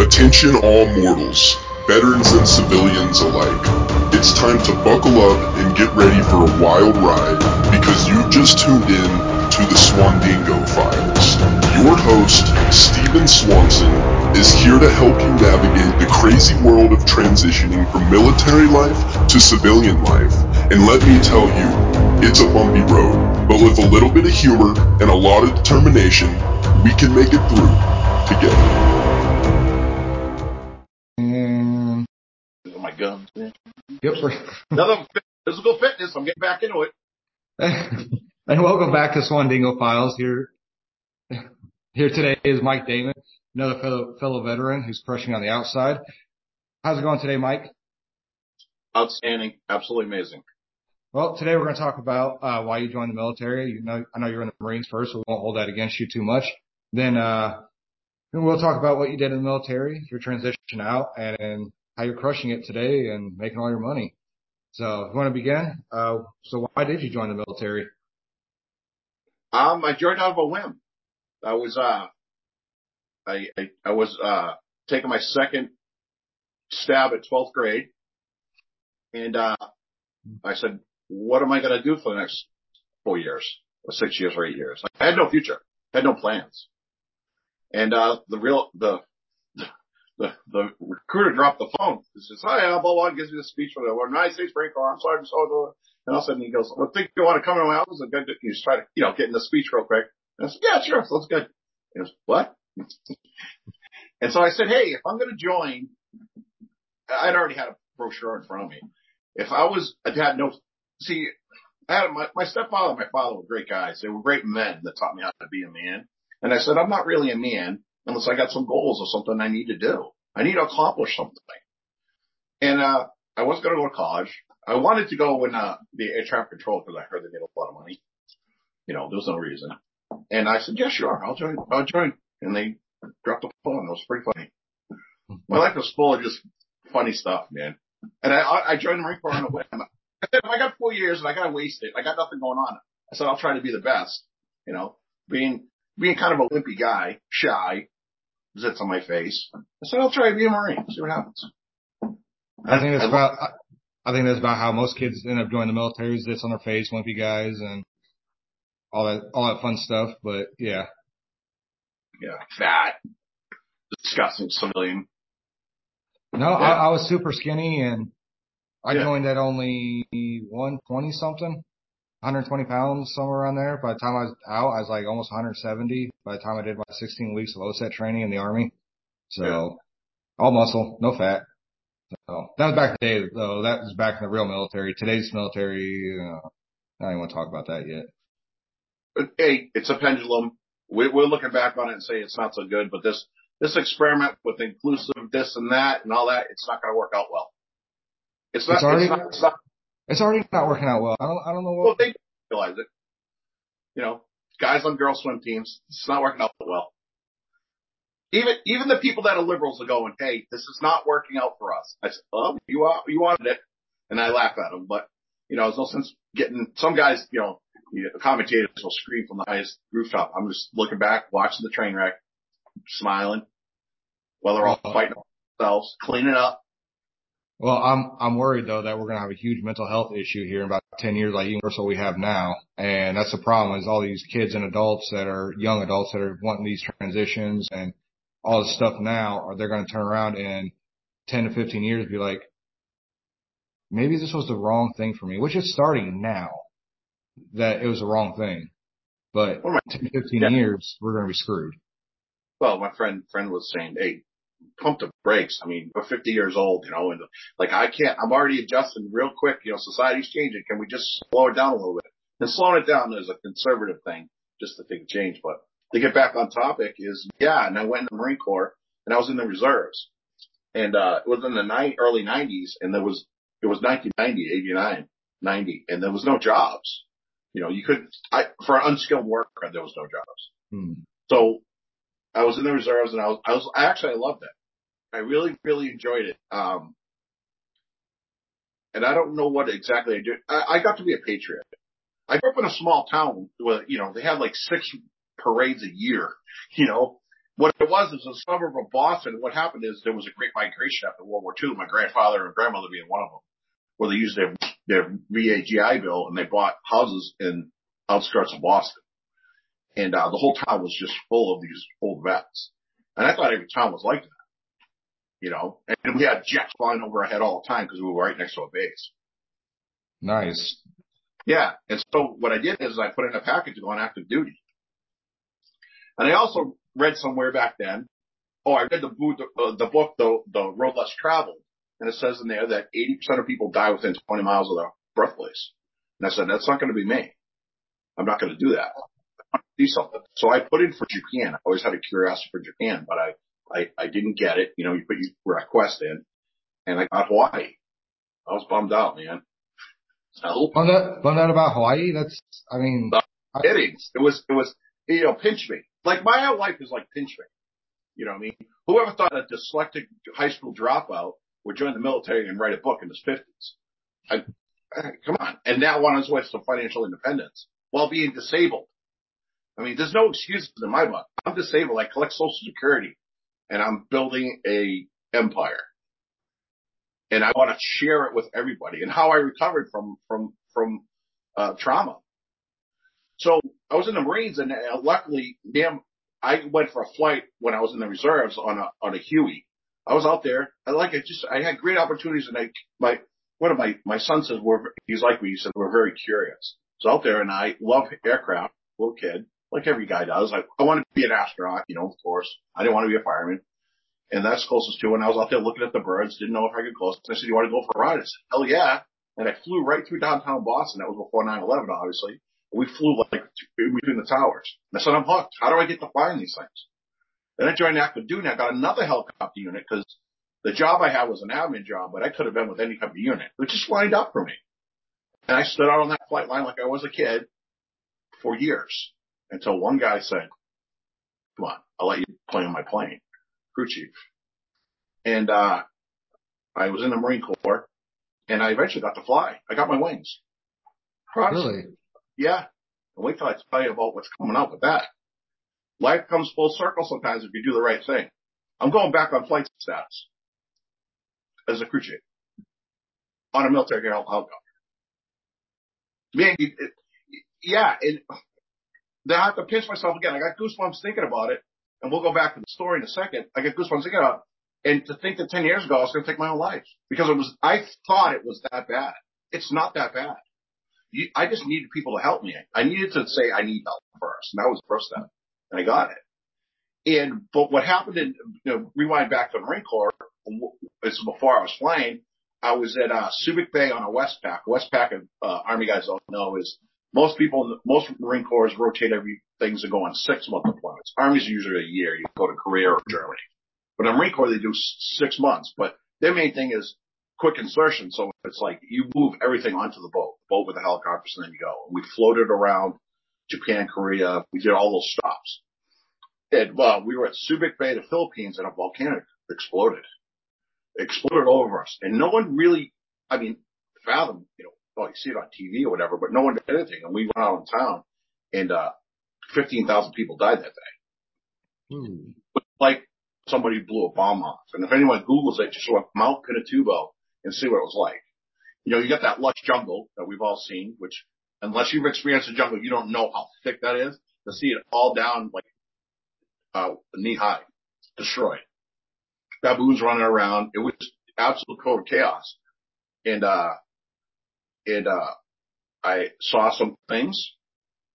Attention all mortals, veterans and civilians alike. It's time to buckle up and get ready for a wild ride because you've just tuned in to the Swandingo Files. Your host, Stephen Swanson, is here to help you navigate the crazy world of transitioning from military life to civilian life. And let me tell you, it's a bumpy road, but with a little bit of humor and a lot of determination, we can make it through together. Guns, yep, Another physical fitness. I'm getting back into it. and welcome back to Swandingo Files. Here, here today is Mike Damon, another fellow fellow veteran who's crushing on the outside. How's it going today, Mike? Outstanding. Absolutely amazing. Well, today we're going to talk about uh, why you joined the military. You know, I know you're in the Marines first, so we won't hold that against you too much. Then, uh, then we'll talk about what you did in the military, your transition out, and how you're crushing it today and making all your money. So, you want to begin? Uh, so why did you join the military? Um, I joined out of a whim. I was, uh, I, I, I was, uh, taking my second stab at 12th grade. And, uh, I said, what am I going to do for the next four years or six years or eight years? I had no future. I had no plans. And, uh, the real, the, the, the recruiter dropped the phone. He says, hi, blah, blah, gives me the speech for the United States Marine Corps. I'm sorry, so. And all of a sudden he goes, well, think you want to come in my office and you just try to, you know, get in the speech real quick. And I said, yeah, sure. Sounds good. He goes, what? and so I said, hey, if I'm going to join, I'd already had a brochure in front of me. If I was, I had no, see, I had my, my stepfather and my father were great guys. They were great men that taught me how to be a man. And I said, I'm not really a man unless I got some goals or something I need to do. I need to accomplish something. And, uh, I wasn't going to go to college. I wanted to go in, uh, the air traffic control because I heard they made a lot of money. You know, there was no reason. And I said, yeah, sure. I'll join. I'll join. And they dropped the phone. It was pretty funny. My life was full of just funny stuff, man. And I, I joined the Marine Corps on a whim. I said, if I got four years and I got to waste it, I got nothing going on. I said, I'll try to be the best. You know, being, being kind of a wimpy guy, shy, zits on my face. I said, I'll try to be a Marine, see what happens. I think that's I- about, I- think that's about how most kids end up joining the military is this on their face, wimpy guys and all that, all that fun stuff. But yeah, Yeah, fat, disgusting civilian. no, I, I was super skinny and I Yeah. joined at only 120 something, 120 pounds, somewhere around there. By the time I was out, I was like almost 170 by the time I did my 16 weeks of OSUT training in the army. So Yeah. all muscle, no fat. So that was back in the day though. That was back in the real military. Today's military, uh, I don't even want to talk about that yet. But hey, it's a pendulum. We, we're looking back on it and say it's not so good, but this, this experiment with inclusive this and that and all that, it's not going to work out well. It's not, It's already- it's not, it's not It's already not working out well. I don't, I don't know well, what, they realize it. You know, guys on girl swim teams, it's not working out well. Even, even the people that are liberals are going, hey, this is not working out for us. I said, oh, you, are, you wanted it. And I laugh at them, but, you know, there's no sense getting, some guys, you know, the commentators will scream from the highest rooftop. I'm just looking back, watching the train wreck, smiling while they're all oh. fighting themselves, cleaning up. Well, I'm, I'm worried though that we're going to have a huge mental health issue here in about 10 years, like what we have now. And that's the problem is all these kids and adults that are young adults that are wanting these transitions and all this stuff now, are they're going to turn around in 10 to 15 years be like, maybe this was the wrong thing for me, which is starting now that it was the wrong thing. But my- 10 to 15 Yeah. years, we're going to be screwed. Well, my friend, friend was saying, Hey, pump the brakes. I mean, we're 50 years old, you know, and like I can't, I'm already adjusting real quick. You know, society's changing. Can we just slow it down a little bit? And slowing it down is a conservative thing, just to think change. But to get back on topic is, yeah, and I went in the Marine Corps and I was in the reserves and, uh, it was in the ni- early nineties and there was, it was 1990, 89, 90, and there was no jobs. You know, you could, I, for unskilled worker, there was no jobs. Hmm. So I was in the reserves and I was, I was, I actually, I loved it. I really, really enjoyed it. Um, and I don't know what exactly I did. I, I got to be a patriot. I grew up in a small town where, you know, they had like six parades a year, you know, what it was is a suburb of Boston. What happened is there was a great migration after World War II. My grandfather and grandmother being one of them, where they used their their VA GI Bill and they bought houses in outskirts of Boston, and uh, the whole town was just full of these old vets. And I thought every town was like that, you know. And we had jets flying over our head all the time because we were right next to a base. Nice. Yeah. And so what I did is I put in a package to go on active duty. And I also read somewhere back then, oh, I read the, uh, the book, the, the Road Less Traveled. And it says in there that 80% of people die within 20 miles of their birthplace. And I said, that's not going to be me. I'm not going to do that. Do something. So I put in for Japan. I always had a curiosity for Japan, but I, I, I didn't get it. You know, you put your request in and I got Hawaii. I was bummed out, man. So, bummed out, bummed out about Hawaii? That's, I mean, kidding. It was, it was, you know, pinch me. Like my whole life is like pinch me. You know what I mean? Whoever thought a dyslexic high school dropout would join the military and write a book in his fifties? I, I, come on. And now on his way to financial independence while being disabled. I mean, there's no excuses in my book. I'm disabled. I collect social security and I'm building a empire. And I want to share it with everybody and how I recovered from, from, from, uh, trauma. So I was in the Marines and uh, luckily, damn, I went for a flight when I was in the reserves on a, on a Huey. I was out there. I like it. Just, I had great opportunities and I, my, one of my, my son says we're, he's like me. He said we're very curious. So out there and I love aircraft, little kid, like every guy does. I, I wanted to be an astronaut, you know, of course. I didn't want to be a fireman. And that's closest to when I was out there looking at the birds, didn't know if I could close. I said, you want to go for a ride? I said, hell yeah. And I flew right through downtown Boston. That was before 9-11, obviously. We flew like between the towers. And I said, I'm hooked. How do I get to flying these things? Then I joined active duty. I got another helicopter unit because the job I had was an admin job, but I could have been with any type of unit. It just lined up for me. And I stood out on that flight line like I was a kid for years until one guy said, come on, I'll let you play on my plane, crew chief. And, uh, I was in the Marine Corps and I eventually got to fly. I got my wings. Really? Yeah. And wait till I tell you about what's coming up with that. Life comes full circle sometimes if you do the right thing. I'm going back on flight status as a crew chief on a military helicopter. Man, it, it, yeah, and then I have to pinch myself again. I got goosebumps thinking about it, and we'll go back to the story in a second. I get goosebumps thinking about it, and to think that 10 years ago I was going to take my own life because it was, I thought it was that bad. It's not that bad. You, I just needed people to help me. I needed to say I need help first, and that was the first step, and I got it. And but what happened in you know, rewind back to the Marine Corps, is before I was flying. I was at uh, Subic Bay on a Westpac. Westpac, uh, Army guys don't know, is most people, most Marine Corps rotate every things that go on six month deployments. Army's usually a year. You go to Korea or Germany, but in Marine Corps they do six months. But their main thing is quick insertion. So it's like you move everything onto the boat, boat with the helicopters, and then you go. And we floated around Japan, Korea. We did all those stops. And well, we were at Subic Bay, the Philippines, and a volcano exploded exploded over us. And no one really, I mean, fathom, you know, oh, you see it on TV or whatever, but no one did anything. And we went out in town and, uh, 15,000 people died that day. Hmm. Like somebody blew a bomb off. And if anyone Googles it, just look Mount Pinatubo and see what it was like. You know, you got that lush jungle that we've all seen, which unless you've experienced a jungle, you don't know how thick that is to see it all down like, uh, knee high, destroyed baboons running around. It was absolute total chaos. And, uh, and, uh, I saw some things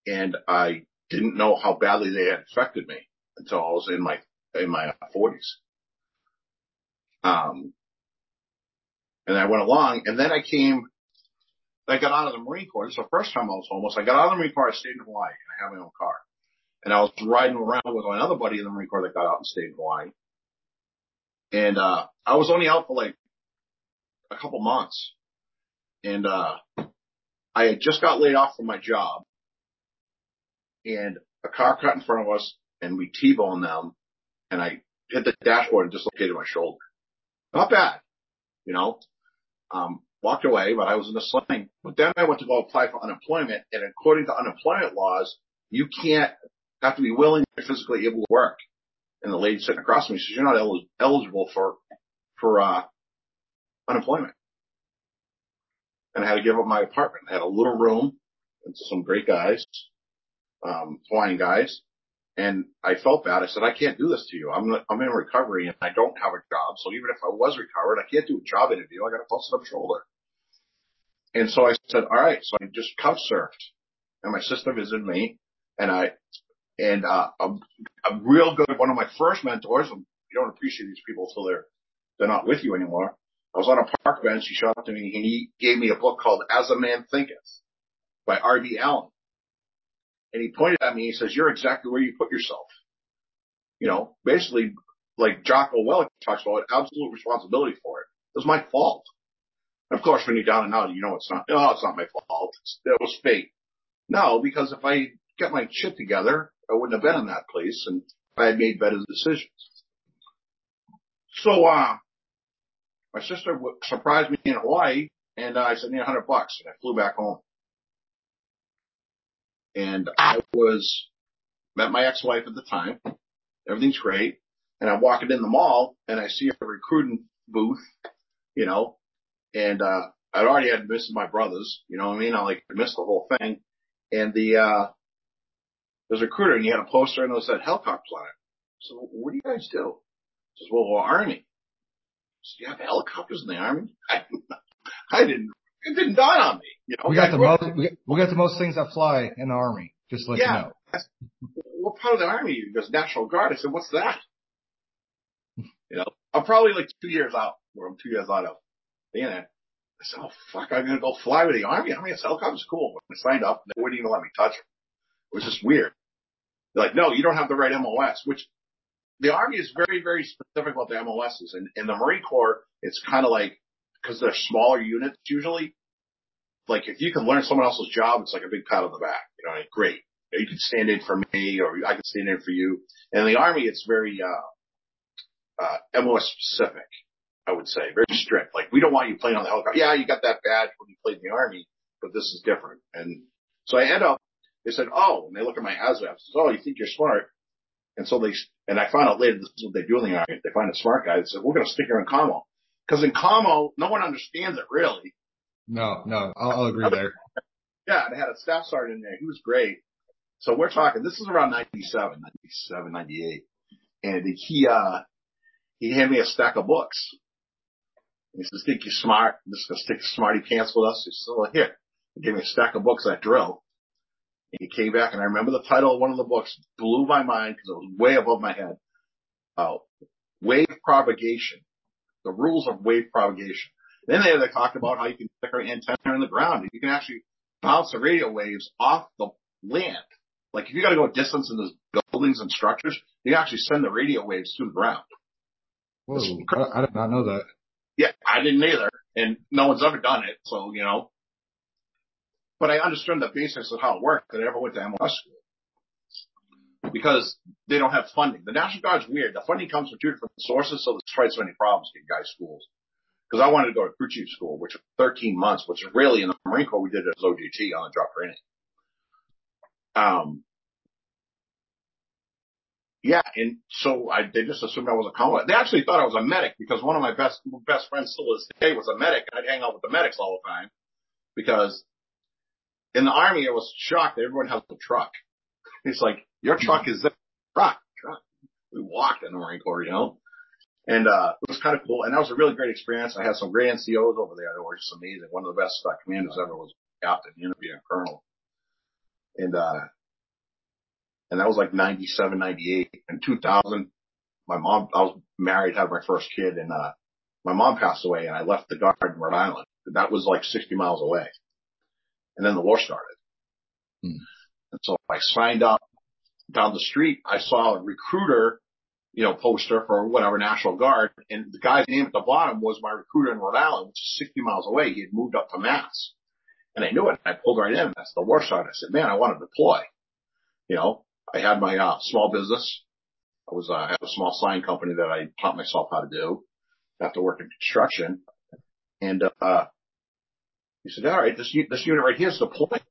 and I didn't know how badly they had affected me until I was in my, in my forties. Um, and I went along and then I came, I got out of the Marine Corps. This is the first time I was homeless. I got out of the Marine Corps. I stayed in Hawaii and I had my own car. And I was riding around with another buddy in the Marine Corps that got out and stayed in Hawaii. And, uh, I was only out for like a couple months and, uh, I had just got laid off from my job and a car cut in front of us and we T-boned them and I hit the dashboard and dislocated my shoulder. Not bad, you know, um, walked away, but I was in a sling. But then I went to go apply for unemployment and according to unemployment laws, you can't have to be willing and physically able to work. And the lady sitting across from me says, you're not el- eligible for, for, uh, unemployment. And I had to give up my apartment. I had a little room and some great guys, um, Hawaiian guys. And I felt bad. I said, I can't do this to you. I'm, I'm in recovery and I don't have a job. So even if I was recovered, I can't do a job interview. I got a busted up shoulder. And so I said, all right. So I just couch surfed and my sister visited me and I, and, uh, a real good, one of my first mentors, you don't appreciate these people until they're, they're not with you anymore. I was on a park bench. He showed up to me and he gave me a book called As a Man Thinketh by R.V. Allen. And he pointed at me. He says, you're exactly where you put yourself. You know, basically like Jocko Willink talks about absolute responsibility for it. It was my fault. Of course, when you're down and out, you know, it's not, no, it's not my fault. It's, it was fate. No, because if I get my shit together, I wouldn't have been in that place and I had made better decisions. So, uh, my sister surprised me in Hawaii and I said, need a hundred bucks and I flew back home. And I was, met my ex-wife at the time. Everything's great. And I'm walking in the mall and I see a recruiting booth, you know, and, uh, I'd already had missed my brothers, you know what I mean? I like missed the whole thing. And the, uh, there's a recruiter and he had a poster and it said helicopter planet. So what do you guys do? He says, well, we're army. So you have helicopters in the army? I, I didn't, it didn't dawn on me. You know, we got the most, we got the most things that fly in the army. Just let yeah, you know. What part of the army? He goes, National Guard. I said, what's that? you know, I'm probably like two years out, or I'm two years out of being there. I said, oh fuck, I'm going to go fly with the army. I mean, it's helicopter's cool. When I signed up, they wouldn't even let me touch them. It was just weird. They're like, no, you don't have the right MOS, which the Army is very, very specific about the MOSs. And in the Marine Corps, it's kind of like, cause they're smaller units usually. Like if you can learn someone else's job, it's like a big pat on the back. You know, like, great. You can stand in for me or I can stand in for you. And in the Army, it's very, uh, uh, MOS specific. I would say very strict. Like we don't want you playing on the helicopter. Yeah, you got that badge when you played in the Army, but this is different. And so I end up, they said, oh, and they look at my ASVAB, says, oh, you think you're smart. And so they, and I found out later this is what they do in the army. They find a smart guy. They said, we're going to stick you in commo. Cause in commo, no one understands it really. No, no, I'll, I'll agree there. Yeah. They had a staff sergeant in there. He was great. So we're talking, this is around 97, 97, 98. And he, uh, he handed me a stack of books. He says, think you're smart. This is going to stick smarty pants with us. He said, well, here. He gave me a stack of books I drill. He came back and I remember the title of one of the books blew my mind because it was way above my head. Uh, wave propagation, the rules of wave propagation. Then they, they talked about how you can stick an antenna in the ground and you can actually bounce the radio waves off the land. Like if you got to go distance in the buildings and structures, you can actually send the radio waves to the ground. Whoa, I, I did not know that. Yeah, I didn't either. And no one's ever done it. So, you know, but I understood the basics of how it worked because I never went to MOS school because they don't have funding. The National Guard's weird. The funding comes from two different sources, so there's twice as many problems getting guys schools. Because I wanted to go to crew chief school, which was 13 months, which is really in the Marine Corps we did it as OJT on the job training. Um, yeah, and so I they just assumed I was a combat. They actually thought I was a medic because one of my best best friends still is today was a medic, and I'd hang out with the medics all the time because in the army, I was shocked that everyone has a truck. It's like, your truck is the truck, truck. We walked in the Marine Corps, you know, and, uh, it was kind of cool. And that was a really great experience. I had some great NCOs over there that were just amazing. One of the best uh, commanders ever was captain, he ended being a colonel. And, uh, and that was like 97, 98 and 2000. My mom, I was married, had my first kid and, uh, my mom passed away and I left the guard in Rhode Island. That was like 60 miles away. And then the war started. Hmm. And so I signed up down the street. I saw a recruiter, you know, poster for whatever National Guard. And the guy's name at the bottom was my recruiter in Rhode Island, which is 60 miles away. He had moved up to Mass. And I knew it. I pulled right in. That's the war started. I said, man, I want to deploy. You know, I had my uh, small business. I was, uh, I had a small sign company that I taught myself how to do after working construction. And, uh, he said, all right, this, this unit right here is deployed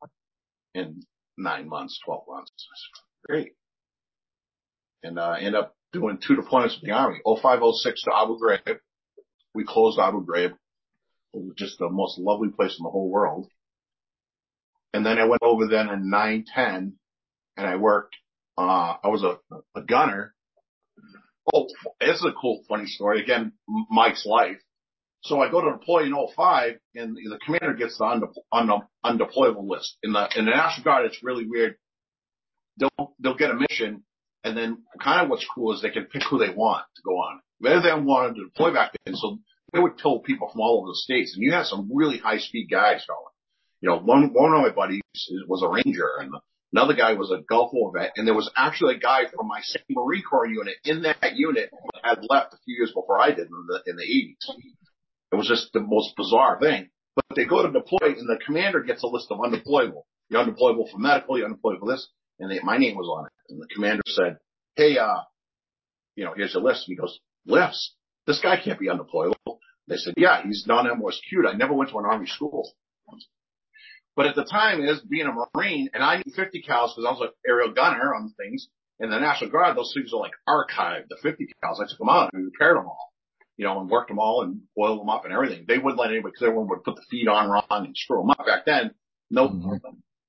in nine months, 12 months. Said, Great. And, uh, end up doing two deployments with the Army, 0506 to Abu Ghraib. We closed Abu Ghraib. It was just the most lovely place in the whole world. And then I went over then in 910 and I worked, uh, I was a, a gunner. Oh, this is a cool, funny story. Again, Mike's life. So I go to deploy in 05 and the commander gets the undeployable list. In the, in the National Guard, it's really weird. They'll, they'll get a mission and then kind of what's cool is they can pick who they want to go on. Whether they wanted to deploy back then. So they would pull people from all over the states and you have some really high speed guys going. You know, one, one of my buddies was a ranger and another guy was a Gulf War vet and there was actually a guy from my same Marine Corps unit in that unit had left a few years before I did in the, in the 80s. It was just the most bizarre thing. But they go to deploy and the commander gets a list of undeployable. You're undeployable for medical, you're undeployable this. And they, my name was on it. And the commander said, Hey, uh, you know, here's your list. And he goes, lists? This guy can't be undeployable. They said, yeah, he's non-MOSQ'd. I never went to an army school. But at the time, as being a Marine, and I knew 50 cals because I was an aerial gunner on things. In the National Guard, those things are like archived, the 50 cals. I took them out and repaired them all, you know, and worked them all and boiled them up and everything. They wouldn't let anybody, because everyone would put the feed on wrong and screw them up. Back then, no, mm-hmm.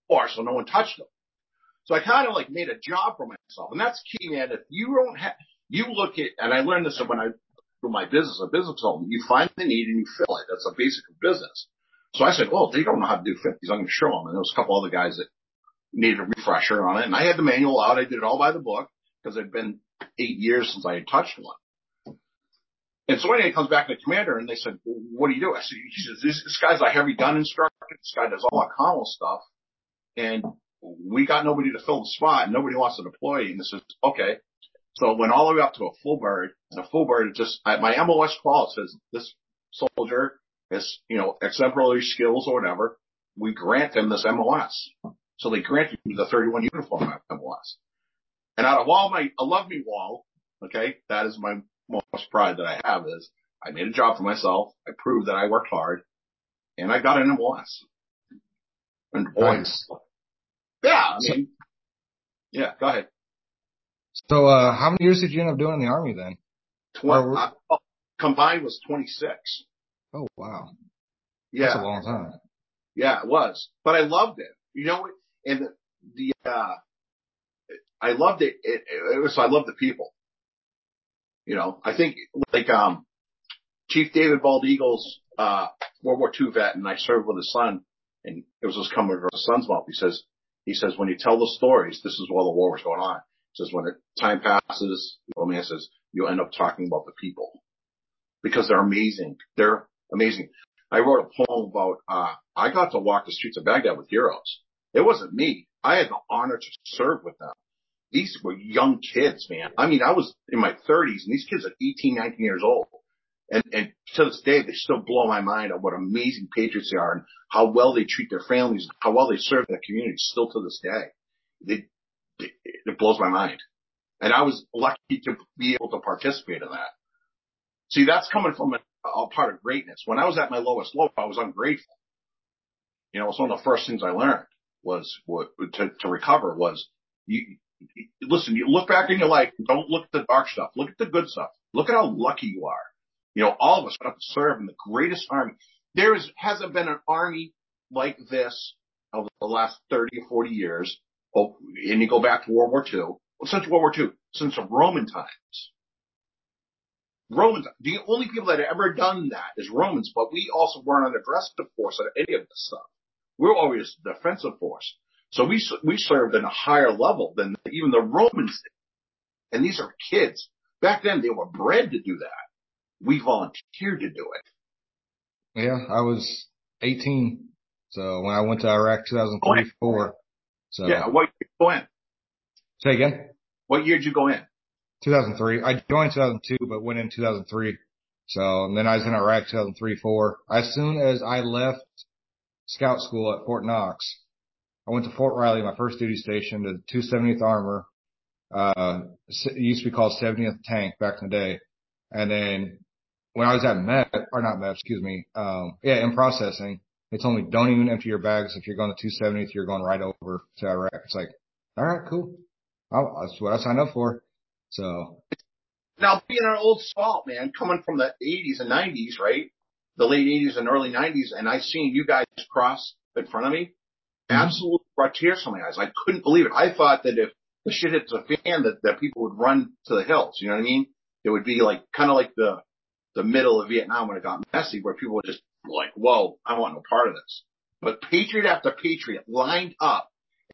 or so no one touched them. So I kind of like made a job for myself. And that's key, man. If you don't have, you look at, and I learned this when I, for my business, a business consultant, you find the need and you fill it. That's a basic of business. So I said, well, they don't know how to do 50s. I'm going to show them. And there was a couple other guys that needed a refresher on it. And I had the manual out. I did it all by the book because it'd been eight years since I had touched one. And so anyway, it comes back to the commander and they said, well, what do you do? I said, he says, this, this guy's a heavy gun instructor. This guy does all that commo stuff. And we got nobody to fill the spot. Nobody wants to deploy. And this is okay. So it went all the way up to a full bird and a full bird just, my MOS qual says this soldier has, you know, exemplary skills or whatever. We grant them this MOS. So they granted me the 31 uniform MOS. And out of all my, I love me wall. Okay. That is my most pride that I have is I made a job for myself. I proved that I worked hard and I got an MOS. And boy, nice. Yeah. I mean, yeah, go ahead. So, uh, how many years did you end up doing in the army then? 20, uh, combined was 26. Oh, wow. Yeah. That's a long time. Yeah, it was, but I loved it. You know, and the, the uh, I loved it. It, it was, I loved the people. You know, I think like, um, Chief David Bald Eagles, uh, World War II vet, and I served with his son, and it was just coming from his son's mouth. He says, he says, when you tell the stories, this is while the war was going on. He says, when time passes, the old man says, you'll end up talking about the people because they're amazing. They're amazing. I wrote a poem about, uh, I got to walk the streets of Baghdad with heroes. It wasn't me. I had the honor to serve with them. These were young kids, man. I mean, I was in my thirties and these kids are 18, 19 years old. And, and to this day, they still blow my mind on what amazing patriots they are and how well they treat their families, how well they serve their community still to this day. They, they, it blows my mind. And I was lucky to be able to participate in that. See, that's coming from a, a part of greatness. When I was at my lowest low, I was ungrateful. You know, it's one of the first things I learned was what to, to recover was you, listen, you look back in your life, don't look at the dark stuff. Look at the good stuff. Look at how lucky you are. You know, all of us got to serve in the greatest army. There is, hasn't been an army like this over the last 30 or 40 years. Oh, and you go back to World War II. Well, since World War II, since Roman times. Romans, the only people that have ever done that is Romans, but we also weren't an aggressive force of any of this stuff. We're always a defensive force. So we, we served in a higher level than even the Romans did. And these are kids. Back then they were bred to do that we volunteered to do it. Yeah, I was 18. So when I went to Iraq 2003, four. So yeah, what year did you go in? Say again. What year did you go in? 2003. I joined 2002, but went in 2003. So and then I was in Iraq 2003, four. As soon as I left scout school at Fort Knox, I went to Fort Riley, my first duty station, to 270th Armor. Uh, used to be called 70th Tank back in the day. And then when I was at MEP, or not MEP, excuse me, um, yeah, in processing, they told me don't even empty your bags if you're going to 270th, you're going right over to Iraq. It's like, all right, cool. I'll, that's what I signed up for. So Now being an old salt man, coming from the 80s and 90s, right? The late 80s and early 90s, and I seen you guys cross in front of me. Mm-hmm. Absolutely brought tears to my eyes. I couldn't believe it. I thought that if the shit hits the fan, that that people would run to the hills. You know what I mean? It would be like kind of like the the middle of Vietnam when it got messy, where people were just like, "Whoa, I want no part of this." But patriot after patriot lined up,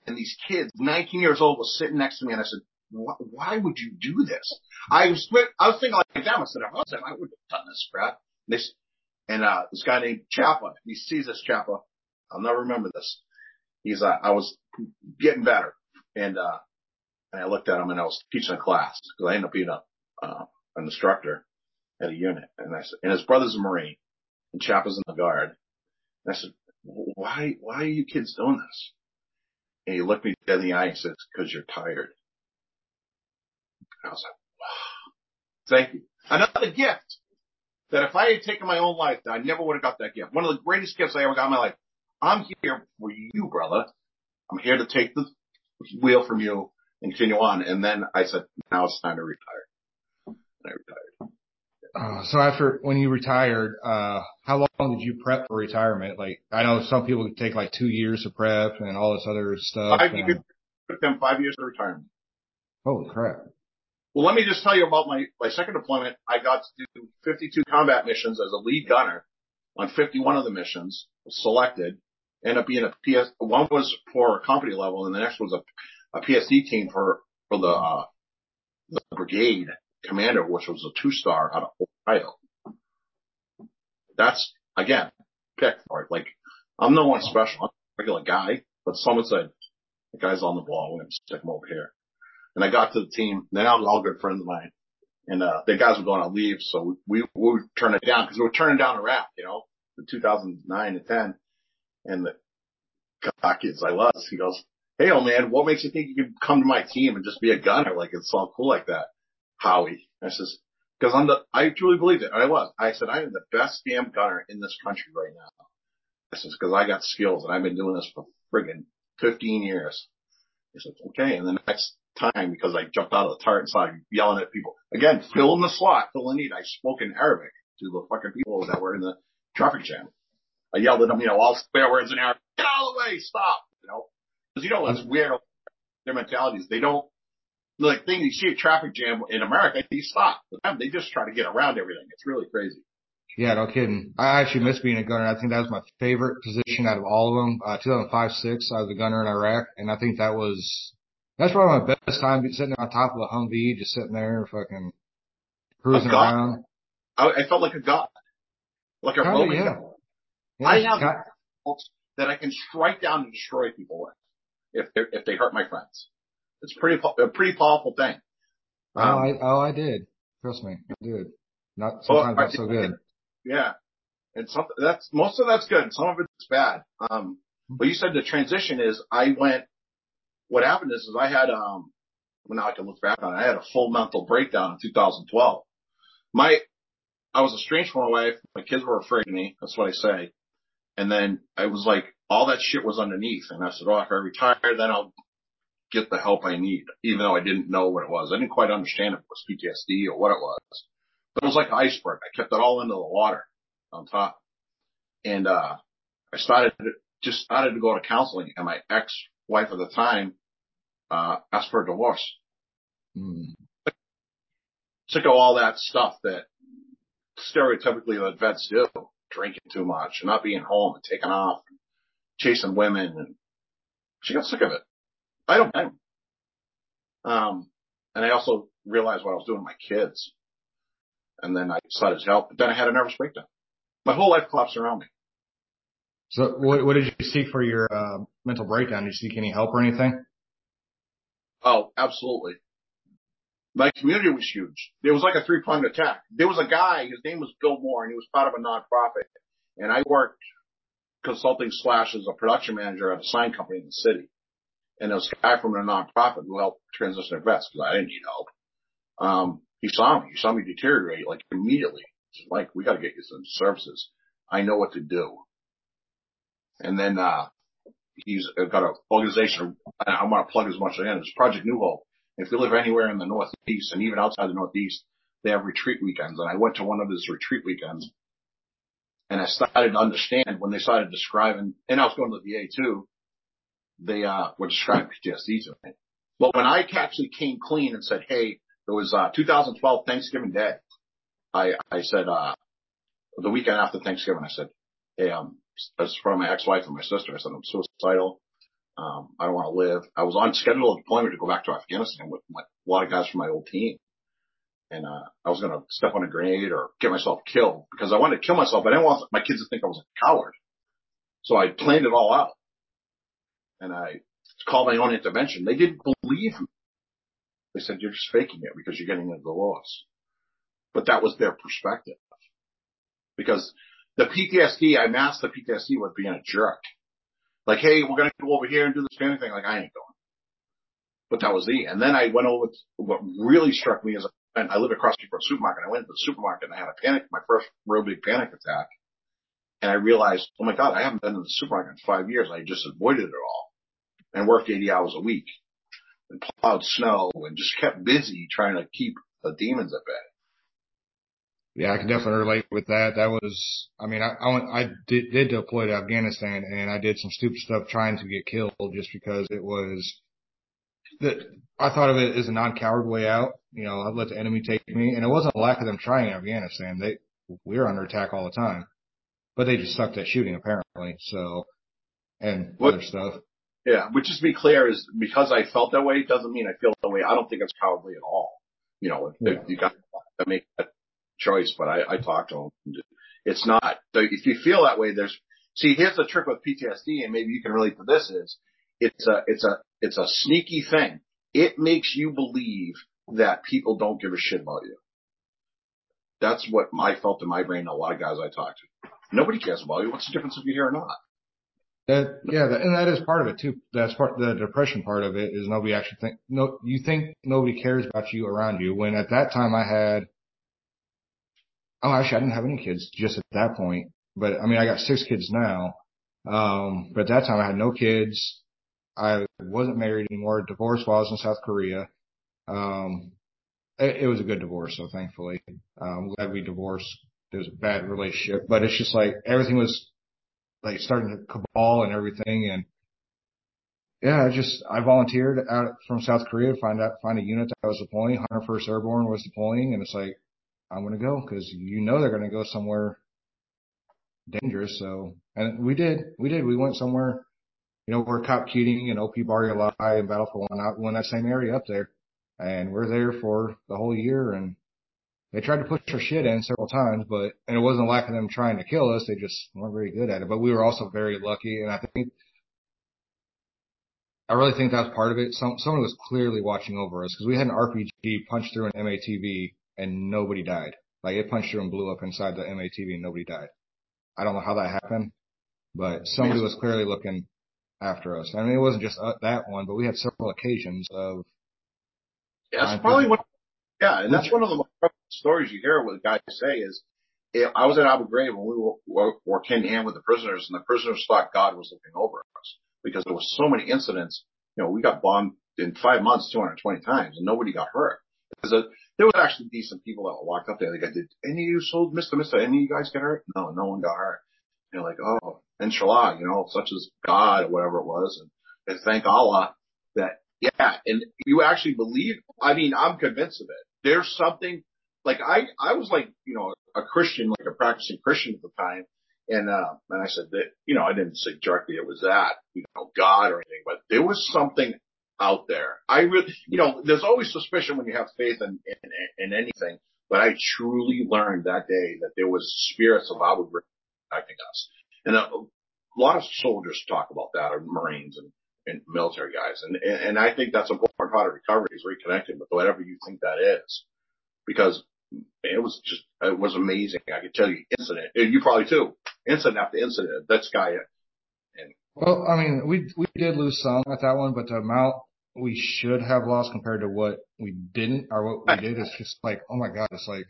and these kids, 19 years old, was sitting next to me, and I said, why would you do this? I was, I was thinking like that. I said, I was, I would have done this crap. This, and, uh, this guy named Chapa, he sees this Chapa. I'll never remember this. He's, uh, I was getting better and, uh, and I looked at him and I was teaching a class because I ended up being a, uh, an instructor at a unit. And I said, and his brother's a Marine and Chapa's in the guard. And I said, why, why are you kids doing this? And he looked me dead in the eye and said, cause you're tired. And I was like, wow, thank you. Another gift that if I had taken my own life, I never would have got that gift. One of the greatest gifts I ever got in my life. I'm here for you, brother. I'm here to take the wheel from you and continue on. And then I said, now it's time to retire. And I retired. Uh, so after when you retired, uh, how long did you prep for retirement? Like I know some people take like two years to prep and all this other stuff. Five years, took them five years of retirement. Holy crap! Well, let me just tell you about my, my second deployment. I got to do 52 combat missions as a lead gunner on 51 of the missions, selected, ended up being a PS, one was for a company level and the next was a, a PSD team for, for the, uh, the brigade commander, which was a two star out of Ohio. That's, again, pick for. Like, I'm no one special. I'm a regular guy, but someone said, the guy's on the ball. We're to stick him over here. And I got to the team. They're now all good friends of mine. And, uh, the guys were going on leave. So we, we would turn it down because we were turning down Iraq, you know, in 2009 and 10. And the cocky as I was, he goes, Hey, old man, what makes you think you could come to my team and just be a gunner? Like it's all cool like that. Howie. I says, cause I'm the, I truly believe it. I was. I said, I am the best damn gunner in this country right now. I says, cause I got skills and I've been doing this for friggin' 15 years. He said, okay. And the next time because I jumped out of the turret and started yelling at people. Again, fill in the slot, fill the need. I spoke in Arabic to the fucking people that were in the traffic jam. I yelled at them, you know, all swear words in Arabic. Get out of the way, stop, you know. Cause you know, it's weird. Their mentalities, they don't, like thing you see a traffic jam in America, you stop. But them, they just try to get around everything. It's really crazy. Yeah, no kidding. I actually miss being a gunner. I think that was my favorite position out of all of them. Uh, 2005, six, I was a gunner in Iraq, and I think that was that's probably my best time sitting on top of a Humvee, just sitting there, fucking cruising around. I, I, felt like a god, like a Roman yeah. god. I have that I can strike down and destroy people with if they if they hurt my friends. It's pretty a pretty powerful thing. Um, oh, I oh I did. Trust me, I did. Not sometimes well, not so good. Yeah, and some that's most of that's good. Some of it's bad. Um, but you said the transition is I went what happened is, is I had, um, well, now I can look back on it. I had a full mental breakdown in 2012. My, I was estranged from my wife. My kids were afraid of me. That's what I say. And then I was like, all that shit was underneath. And I said, oh, if I retire, then I'll get the help I need, even though I didn't know what it was. I didn't quite understand if it was PTSD or what it was, but it was like an iceberg. I kept it all into the water on top. And, uh, I started, just started to go to counseling and my ex-wife at the time uh, ask for a divorce. Mm. Of all that stuff that stereotypically the vets do, drinking too much, and not being home and taking off, and chasing women, and she got sick of it. I don't blame Um, and I also realized what I was doing to my kids. And then I decided to help, but then I had a nervous breakdown. My whole life collapsed around me. So what, what did you seek for your uh, mental breakdown? Did you seek any help or anything? Oh, absolutely. My community was huge. There was like a three pronged attack. There was a guy, his name was Bill Moore, and he was part of a nonprofit. And I worked consulting slash as a production manager at a sign company in the city. And there was a guy from a nonprofit who helped transition vets because I didn't need help. Um, he saw me. He saw me deteriorate like immediately. He said, Mike, we got to get you some services. I know what to do. And then, uh, he's got an organization. I want to plug as much as I can. It's Project New Hope. If you live anywhere in the Northeast and even outside the Northeast, they have retreat weekends and I went to one of his retreat weekends and I started to understand when they started describing, and I was going to the VA too, they, uh, were describing PTSD to me. But when I actually came clean and said, Hey, it was, uh, 2012 Thanksgiving Day. I, I said, uh, the weekend after Thanksgiving, I said, Hey, um, as from my ex-wife and my sister, I said, I'm suicidal. Um, I don't want to live. I was on scheduled deployment to go back to Afghanistan with my, a lot of guys from my old team. And, uh, I was going to step on a grenade or get myself killed because I wanted to kill myself, but I didn't want my kids to think I was a coward. So I planned it all out and I called my own intervention. They didn't believe me. They said, you're just faking it because you're getting into the loss. But that was their perspective because the PTSD, I masked the PTSD with being a jerk. Like, hey, we're to go over here and do this family thing. Like, I ain't going. But that was the, and then I went over to what really struck me is I live across from a supermarket. I went to the supermarket and I had a panic, my first real big panic attack. And I realized, oh my God, I haven't been to the supermarket in five years. I just avoided it all and worked 80 hours a week and plowed snow and just kept busy trying to keep the demons at bay. Yeah, I can definitely relate with that. That was, I mean, I, I went, I did, did deploy to Afghanistan and I did some stupid stuff trying to get killed just because it was that I thought of it as a non-coward way out. You know, I'd let the enemy take me and it wasn't a lack of them trying in Afghanistan. They, we were under attack all the time, but they just sucked at shooting apparently. So, and what, other stuff. Yeah. But just to be clear is because I felt that way doesn't mean I feel that way. I don't think it's cowardly at all. You know, yeah. you got to make that choice, but I, I talked to him. It's not. So if you feel that way, there's, see, here's the trick with PTSD and maybe you can relate to this is it's a, it's a, it's a sneaky thing. It makes you believe that people don't give a shit about you. That's what I felt in my brain. A lot of guys I talked to. Nobody cares about you. What's the difference if you're here or not? That, yeah, that, and that is part of it too. That's part, the depression part of it is nobody actually think, no, you think nobody cares about you around you when at that time I had Oh, actually, I didn't have any kids just at that point. But I mean, I got six kids now. Um, but at that time I had no kids. I wasn't married anymore. I was in South Korea. Um, it, it was a good divorce, so thankfully, I'm glad we divorced. It was a bad relationship, but it's just like everything was like starting to cabal and everything. And yeah, I just, I volunteered out from South Korea to find out, find a unit that I was deploying. 101st Airborne was deploying and it's like, I'm to go because you know they're going to go somewhere dangerous. So, and we did, we did, we went somewhere, you know, where Cop Keating and OP Bari Alai and Battle for Wanat, went that same area up there and we're there for the whole year and they tried to push our shit in several times, but, and it wasn't a lack of them trying to kill us. They just weren't very good at it, but we were also very lucky. And I think, I really think that's part of it. Some, someone was clearly watching over us because we had an RPG punch through an MATV and nobody died. Like it punched through and blew up inside the MATV and nobody died. I don't know how that happened, but somebody was clearly looking after us. I mean, it wasn't just uh, that one, but we had several occasions of. Yeah, that's probably one. Yeah, and that's one of the stories you hear what guys say is, I was at Abu Ghraib when we were, were hand in hand with the prisoners, and the prisoners thought God was looking over us because there was so many incidents. You know, we got bombed in five months 220 times, and nobody got hurt. Because there was actually decent people that walked up there. Got, did any of you sold Mr. Mister? Any of you guys get hurt? No, no one got hurt. And they're like, oh, inshallah, you know, such as God or whatever it was. And, and thank Allah that, yeah, and you actually believe, I mean, I'm convinced of it. There's something, like I, I was like, you know, a Christian, like a practicing Christian at the time. And, uh, and I said that, you know, I didn't say directly it was that, you know, God or anything, but there was something out there. I really, you know, there's always suspicion when you have faith in, in, in anything, but I truly learned that day that there was spirits of Abu Ghraib protecting us. And a, lot of soldiers talk about that, or Marines and, and military guys. And, and I think that's a important part of recovery is reconnecting with whatever you think that is. Because it was just, it was amazing. I could tell you incident, you probably too, incident after incident, that guy. Well, I mean, we, we did lose some at that one, but the amount we should have lost compared to what we didn't or what we did is just like, oh my God, it's like,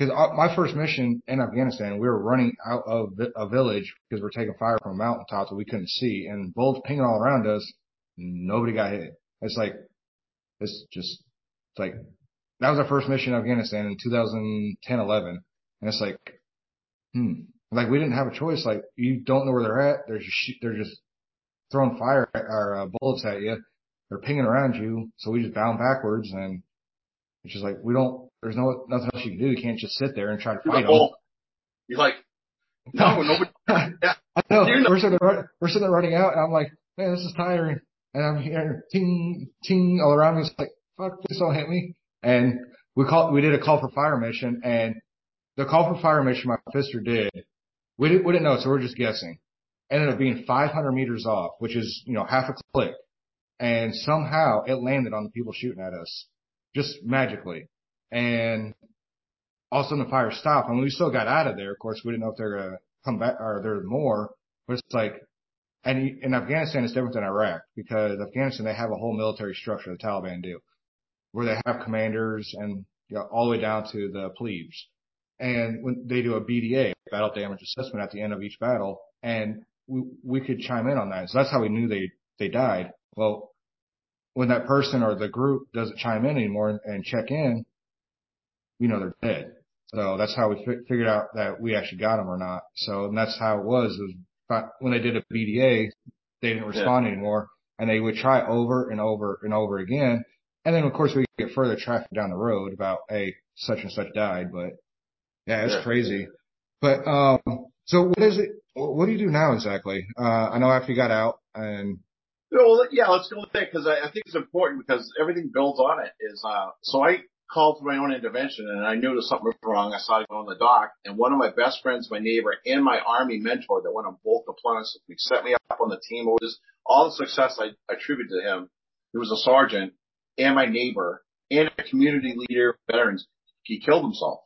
cause my first mission in Afghanistan, we were running out of a village because we're taking fire from a mountaintop that we couldn't see and bullets pinging all around us. Nobody got hit. It's like, it's just, it's like, that was our first mission in Afghanistan in 2010, 11. And it's like, hmm, like we didn't have a choice. Like you don't know where they're at. They're just, they're just throwing fire or uh, bullets at you. They're pinging around you. So we just bound backwards and it's just like, we don't, there's no, nothing else you can do. You can't just sit there and try to fight them. You're like, no, nobody. Yeah. I know. We're sitting, there, we're sitting there running out and I'm like, man, this is tiring. And I'm hearing ting, ting all around me. It's like, fuck, please don't hit me. And we call, we did a call for fire mission and the call for fire mission my sister did, we didn't, we didn't know. So we're just guessing. Ended up being 500 meters off, which is, you know, half a click. And somehow it landed on the people shooting at us just magically. And all of a sudden the fire stopped and we still got out of there. Of course, we didn't know if they're going to come back or there's more, but it's like, and in Afghanistan it's different than Iraq because Afghanistan, they have a whole military structure, the Taliban do, where they have commanders and you know, all the way down to the plebes. And when they do a BDA, battle damage assessment at the end of each battle, and we, we could chime in on that. So that's how we knew they, they died. Well, when that person or the group doesn't chime in anymore and, and check in, we know they're dead. So that's how we fi- figured out that we actually got them or not. So and that's how it was. It was when they did a BDA, they didn't respond yeah. anymore, and they would try over and over and over again. And then of course we get further traffic down the road about hey such and such died, but yeah, it's yeah. crazy. But um, so what is it? What do you do now exactly? Uh, I know after you got out and. Well, yeah, let's go with that because I, I think it's important because everything builds on it. Is uh, so I called for my own intervention and I knew there something was wrong. I saw it on the dock and one of my best friends, my neighbor and my army mentor that went on both deployments, he set me up on the team. Was all the success I attribute to him. He was a sergeant and my neighbor and a community leader, veterans. He killed himself.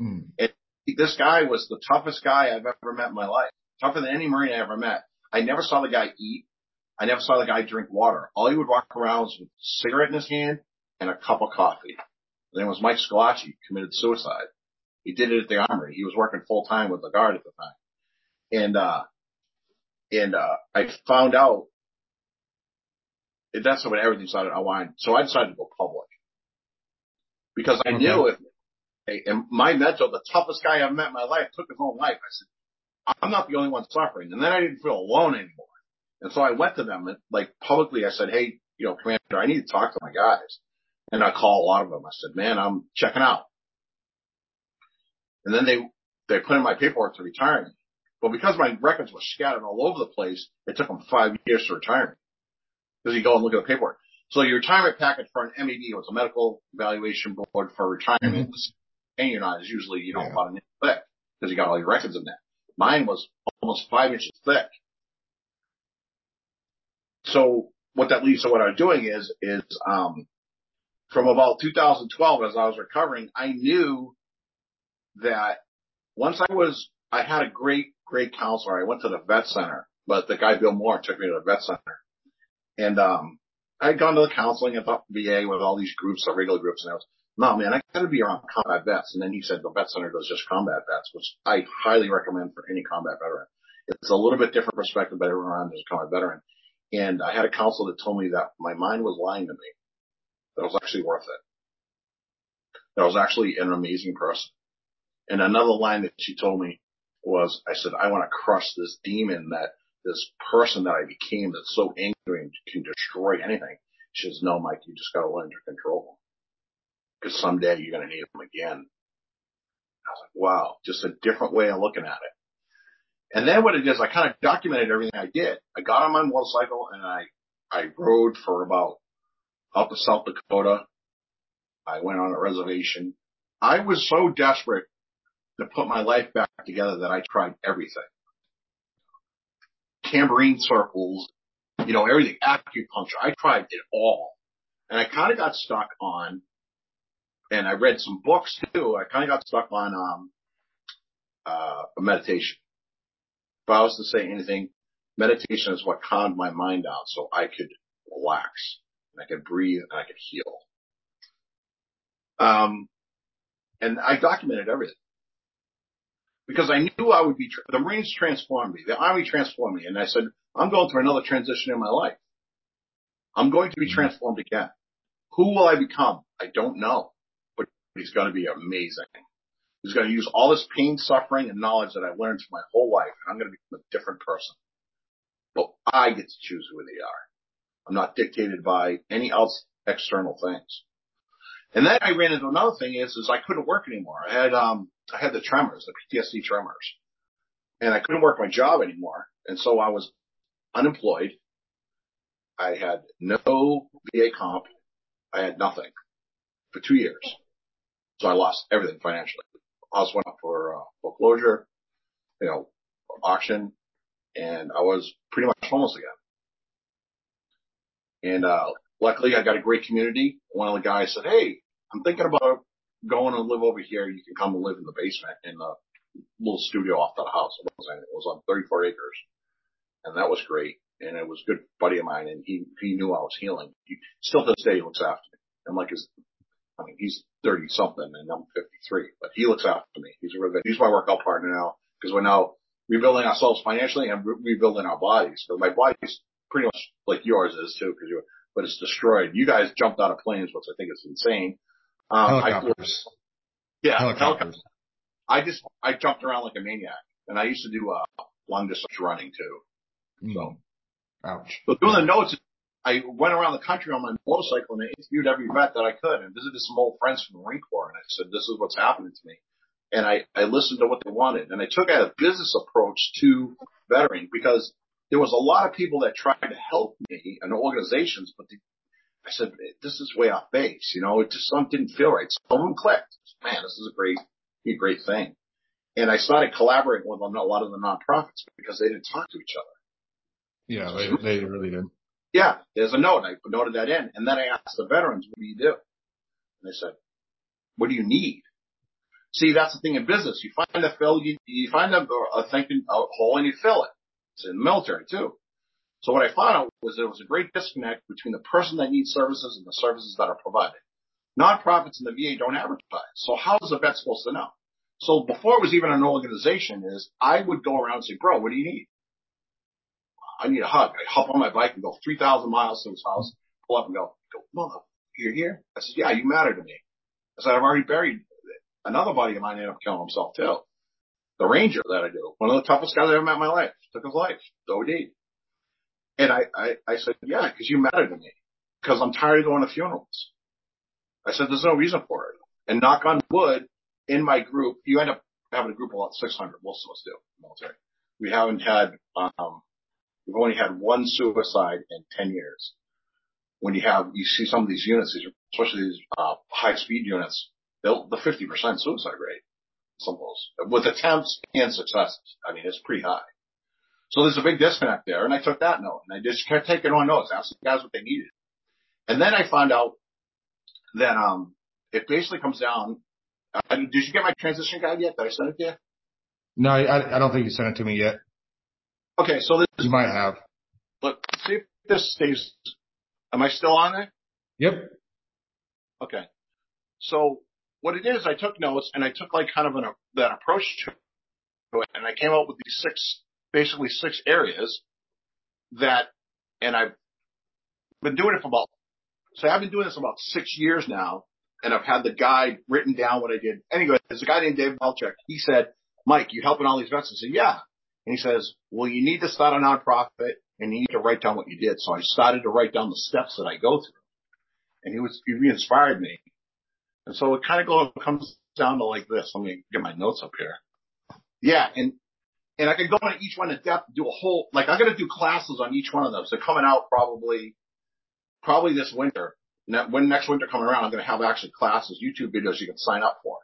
Mm. And this guy was the toughest guy I've ever met in my life. Tougher than any Marine I ever met. I never saw the guy eat. I never saw the guy drink water. All he would walk around was with a cigarette in his hand and a cup of coffee. His name was Mike Scalacci, committed suicide. He did it at the armory. He was working full time with the guard at the time. And, uh, and, uh, I found out that's when everything started unwind. So I decided to go public because I okay. knew if, and my mentor, the toughest guy I've met in my life, took his own life. I said, I'm not the only one suffering. And then I didn't feel alone anymore. And so I went to them and like publicly, I said, Hey, you know, commander, I need to talk to my guys. And I call a lot of them. I said, man, I'm checking out. And then they, they put in my paperwork to retire me. But because my records were scattered all over the place, it took them five years to retire me. Because you go and look at the paperwork. So your retirement package for an MEB was a medical evaluation board for retirement. Mm-hmm. And you're not is usually, you know, yeah. about an inch thick because you got all your records in there. Mine was almost five inches thick. So what that leads to what I'm doing is, is, um, from about 2012 as I was recovering, I knew that once I was, I had a great, great counselor. I went to the vet center, but the guy Bill Moore took me to the vet center and, um, I had gone to the counseling at the VA with all these groups, the regular groups, and I was, no man, I gotta be around combat vets. And then he said the vet center does just combat vets, which I highly recommend for any combat veteran. It's a little bit different perspective, but everyone around is a combat veteran. And I had a counselor that told me that my mind was lying to me that was actually worth it. That I was actually an amazing person. And another line that she told me was, I said, I want to crush this demon that this person that I became that's so angry and can destroy anything. She says, no, Mike, you just got to learn to control them. Because someday you're going to need them again. I was like, wow, just a different way of looking at it. And then what it is, I kind of documented everything I did. I got on my motorcycle and I, I rode for about up to South Dakota. I went on a reservation. I was so desperate to put my life back together that I tried everything. Tambourine circles, you know, everything, acupuncture. I tried it all. And I kind of got stuck on, and I read some books too. I kind of got stuck on, um, uh, meditation. If I was to say anything, meditation is what calmed my mind down so I could relax and I could breathe and I could heal. Um, and I documented everything because I knew I would be, the Marines transformed me, the Army transformed me. And I said, I'm going through another transition in my life. I'm going to be transformed again. Who will I become? I don't know. But he's going to be amazing. He's going to use all this pain, suffering, and knowledge that I've learned through my whole life. And I'm going to become a different person. But I get to choose who they are. I'm not dictated by any else external things. And then I ran into another thing is, is I couldn't work anymore. I had, um, I had the tremors, the PTSD tremors and I couldn't work my job anymore. And so I was unemployed. I had no VA comp. I had nothing for two years. So I lost everything financially. House went up for uh, foreclosure, you know, auction, and I was pretty much homeless again. And uh, luckily, I got a great community. One of the guys said, "Hey, I'm thinking about going and live over here. You can come and live in the basement in the little studio off that house. It was, it was on 34 acres, and that was great. And it was a good buddy of mine, and he he knew I was healing. He still to this day he looks after me. I'm like his, I mean he's 30 something, and I'm 53, but he looks after me. He's a real good. He's my workout partner now because we're now rebuilding ourselves financially and re- rebuilding our bodies. Because my body's pretty much like yours is too, because you but it's destroyed. You guys jumped out of planes, which I think is insane. Um, helicopters. I, yeah, helicopters. I just, I jumped around like a maniac and I used to do, uh, long distance running too. Hmm. So. Ouch. But doing the notes, I went around the country on my motorcycle and I interviewed every vet that I could and visited some old friends from the Marine Corps and I said, this is what's happening to me. And I, I listened to what they wanted and I took a business approach to veteran because there was a lot of people that tried to help me and organizations, but they, I said, this is way off base. You know, it just something didn't feel right. Someone clicked. Man, this is a great a great thing. And I started collaborating with a lot of the nonprofits because they didn't talk to each other. Yeah, they, they really did. Yeah, there's a note. I noted that in. And then I asked the veterans, what do you do? And they said, what do you need? See, that's the thing in business. You find a fill, you, you find a, a thinking a hole and you fill it. It's in the military too. So what I found out was there was a great disconnect between the person that needs services and the services that are provided. Nonprofits and the VA don't advertise. So how is a vet supposed to know? So before it was even an organization is I would go around and say, bro, what do you need? I need a hug. I hop on my bike and go 3,000 miles to his house, pull up and go, go, mother, you're here? I said, yeah, you matter to me. I said, I've already buried another buddy of mine ended up killing himself too. The ranger that I do, one of the toughest guys I ever met in my life, took his life, OD. And I, I, I said, yeah, cause you matter to me. Cause I'm tired of going to funerals. I said, there's no reason for it. And knock on wood, in my group, you end up having a group of about 600. Most of us do, military. We haven't had, um, we've only had one suicide in 10 years. When you have, you see some of these units, especially these, uh, high speed units, they'll, the 50% suicide rate, some of those, with attempts and successes. I mean, it's pretty high. So there's a big disconnect there. And I took that note and I just kept taking on notes, asking guys what they needed. And then I found out that, um, it basically comes down uh, did you get my transition guide yet? Did I send it to you? No, I, I don't think you sent it to me yet. Okay, so this you might have. Look, see if this stays. Am I still on there? Yep. Okay. So what it is, I took notes and I took like kind of an that approach to it, and I came up with these six, basically six areas that, and I've been doing it for about. So I've been doing this about six years now, and I've had the guide written down what I did. Anyway, there's a guy named Dave Belchek. He said, Mike, you helping all these vets? I said, yeah. And he says, well, you need to start a nonprofit and you need to write down what you did. So I started to write down the steps that I go through. And he was, he re-inspired me. And so it kind of goes, comes down to like this. Let me get my notes up here. Yeah. And, and I can go into each one in depth, do a whole, like I'm going to do classes on each one of those. They're coming out probably, probably this winter when next winter coming around, I'm going to have actually classes, YouTube videos you can sign up for.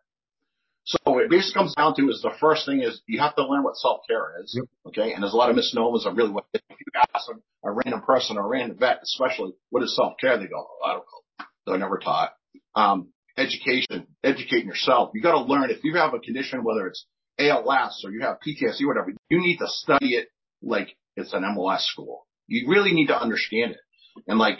So it basically comes down to is the first thing is you have to learn what self care is. Yep. Okay. And there's a lot of misnomers on really what if you ask a, a random person or a random vet, especially what is self care, they go, oh, I don't know. They're never taught. Um, education, educating yourself. You got to learn if you have a condition, whether it's ALS or you have PTSD, whatever, you need to study it like it's an MOS school. You really need to understand it. And like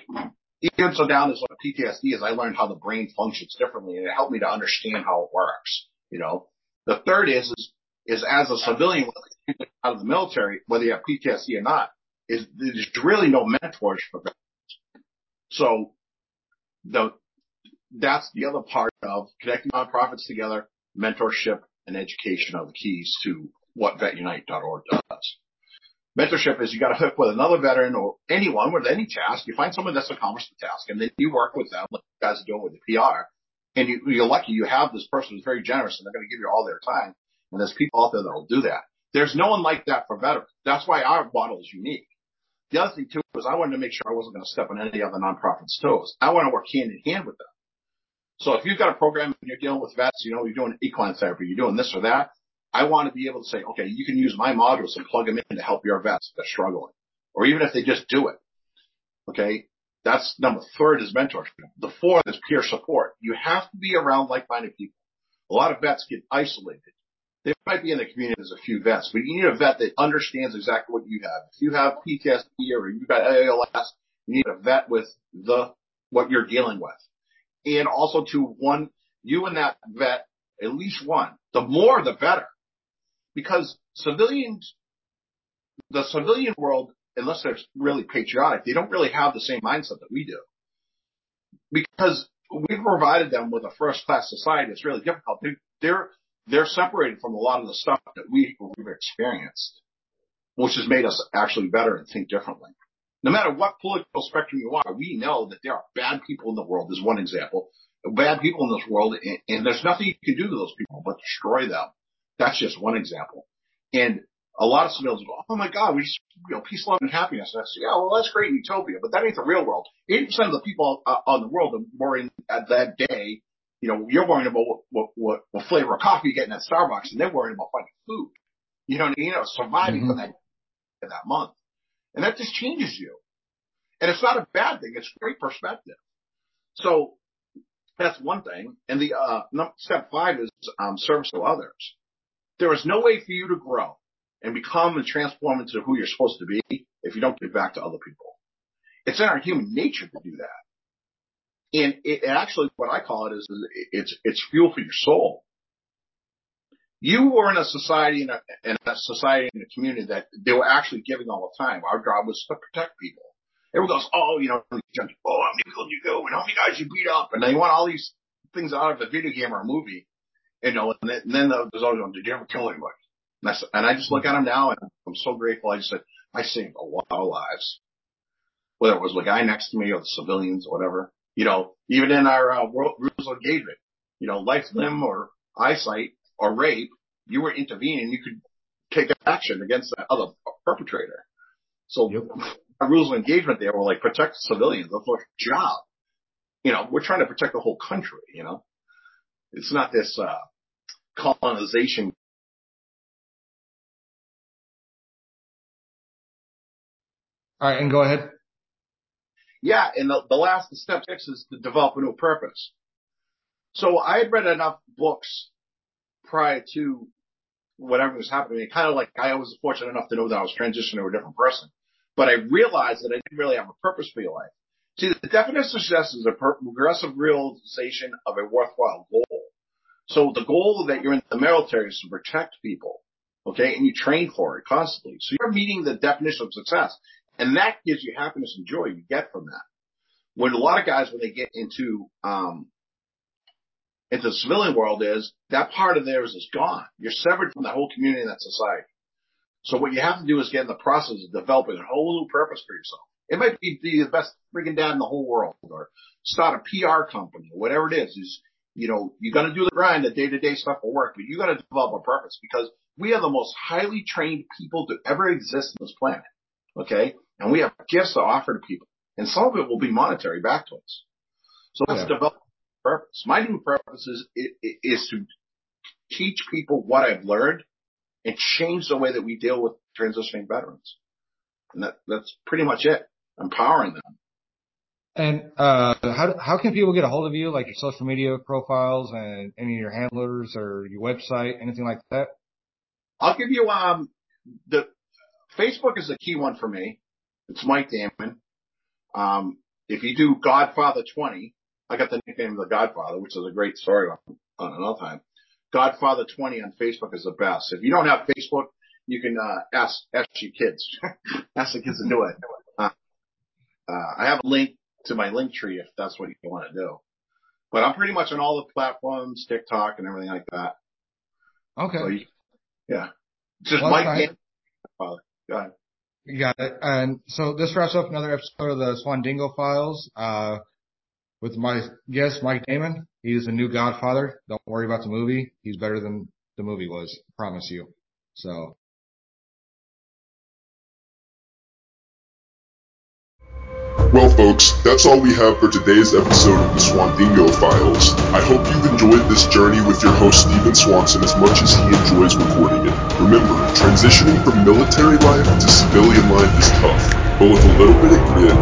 even so down as what PTSD is, I learned how the brain functions differently and it helped me to understand how it works. You know, the third is, is, is as a civilian out of the military, whether you have PTSD or not, is there's really no mentors for veterans. So the, that's the other part of connecting nonprofits together, mentorship and education are the keys to what vetunite.org does. Mentorship is you got to hook with another veteran or anyone with any task. You find someone that's accomplished the task and then you work with them like you guys are doing with the PR. And you, you're lucky you have this person who's very generous and they're going to give you all their time. And there's people out there that will do that. There's no one like that for veterans. That's why our model is unique. The other thing too was I wanted to make sure I wasn't going to step on any other nonprofits' toes. I want to work hand in hand with them. So if you've got a program and you're dealing with vets, you know, you're doing equine therapy, you're doing this or that, I want to be able to say, okay, you can use my modules and plug them in to help your vets that are struggling. Or even if they just do it. Okay. That's number third is mentorship. The fourth is peer support. You have to be around like-minded people. A lot of vets get isolated. They might be in the community as a few vets, but you need a vet that understands exactly what you have. If you have PTSD or you've got ALS, you need a vet with the, what you're dealing with. And also to one, you and that vet, at least one. The more, the better. Because civilians, the civilian world, unless they're really patriotic, they don't really have the same mindset that we do. Because we've provided them with a first class society. It's really difficult. They're, they're separated from a lot of the stuff that we, we've experienced, which has made us actually better and think differently. No matter what political spectrum you are, we know that there are bad people in the world. There's one example. Bad people in this world, and, and there's nothing you can do to those people but destroy them. That's just one example. And a lot of civilians go, oh my God, we just, you know, peace, love, and happiness. And I say, yeah, well, that's great in utopia, but that ain't the real world. 80% of the people uh, on the world are worrying at that day you know, you're worrying about what, what, what, what flavor of coffee you're getting at Starbucks and they're worrying about finding food. You know you know, surviving mm-hmm. for that, for that month. And that just changes you. And it's not a bad thing. It's great perspective. So that's one thing. And the, uh, step five is, um, service to others. There is no way for you to grow and become and transform into who you're supposed to be if you don't give back to other people. It's in our human nature to do that. And it actually, what I call it is, it's, it's fuel for your soul. You were in a society, in a, in a society, in a community that they were actually giving all the time. Our job was to protect people. Everyone goes, oh, you know, oh, how many people you go and how many guys you beat up? And they want all these things out of the video game or a movie. You know, and then, and then there's always going, did you ever kill anybody? And I, and I just look at them now and I'm so grateful. I just said, I saved a lot of lives. Whether it was the guy next to me or the civilians or whatever. You know, even in our uh, rules of engagement, you know, life, limb, or eyesight or rape, you were intervening. You could take action against that other perpetrator. So yep. our rules of engagement there were like protect civilians. That's our job. You know, we're trying to protect the whole country. You know, it's not this uh, colonization All right, and go ahead. Yeah, and the, last step six is to develop a new purpose. So I had read enough books prior to whatever was happening. Kind of like I was fortunate enough to know that I was transitioning to a different person, but I realized that I didn't really have a purpose for your life. See, the definition of success is a progressive realization of a worthwhile goal. So the goal that you're in the military is to protect people. Okay. And you train for it constantly. So you're meeting the definition of success. And that gives you happiness and joy you get from that. When a lot of guys, when they get into, um, into the civilian world is that part of theirs is gone. You're severed from that whole community and that society. So what you have to do is get in the process of developing a whole new purpose for yourself. It might be, be the best freaking dad in the whole world or start a PR company or whatever it is. Is, you know, you got to do the grind, the day to day stuff will work, but you got to develop a purpose because we are the most highly trained people to ever exist on this planet. Okay. And we have gifts to offer to people and some of it will be monetary back to us. So let's yeah. develop purpose. My new purpose is, is to teach people what I've learned and change the way that we deal with transitioning veterans. And that, that's pretty much it. Empowering them. And uh, how how can people get a hold of you, like your social media profiles and any of your handlers or your website, anything like that? I'll give you um the Facebook is a key one for me. It's Mike Damon. Um, if you do Godfather 20, I got the nickname of the Godfather, which is a great story on, on another time. Godfather 20 on Facebook is the best. If you don't have Facebook, you can, uh, ask, ask your kids. ask the kids to do it. Uh, uh, I have a link to my Linktree if that's what you want to do. But I'm pretty much on all the platforms, TikTok and everything like that. Okay. So, you- yeah. Just Well, Mike that's nice. Dan- father. Go ahead. Got it. And so this wraps up another episode of the Swandingo Files, uh, with my guest, Mike Damon. He is the new Godfather. Don't worry about the movie. He's better than the movie was. Promise you. So Well, folks, that's all we have for today's episode of the Swandingo Files. I hope you've enjoyed this journey with your host, Stephen Swanson, as much as he enjoys recording it. Remember, transitioning from military life to civilian life is tough, but with a little bit of grit,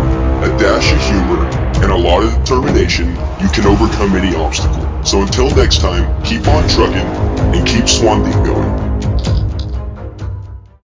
a dash of humor, and a lot of determination, you can overcome any obstacle. So until next time, keep on trucking and keep Swandingoing.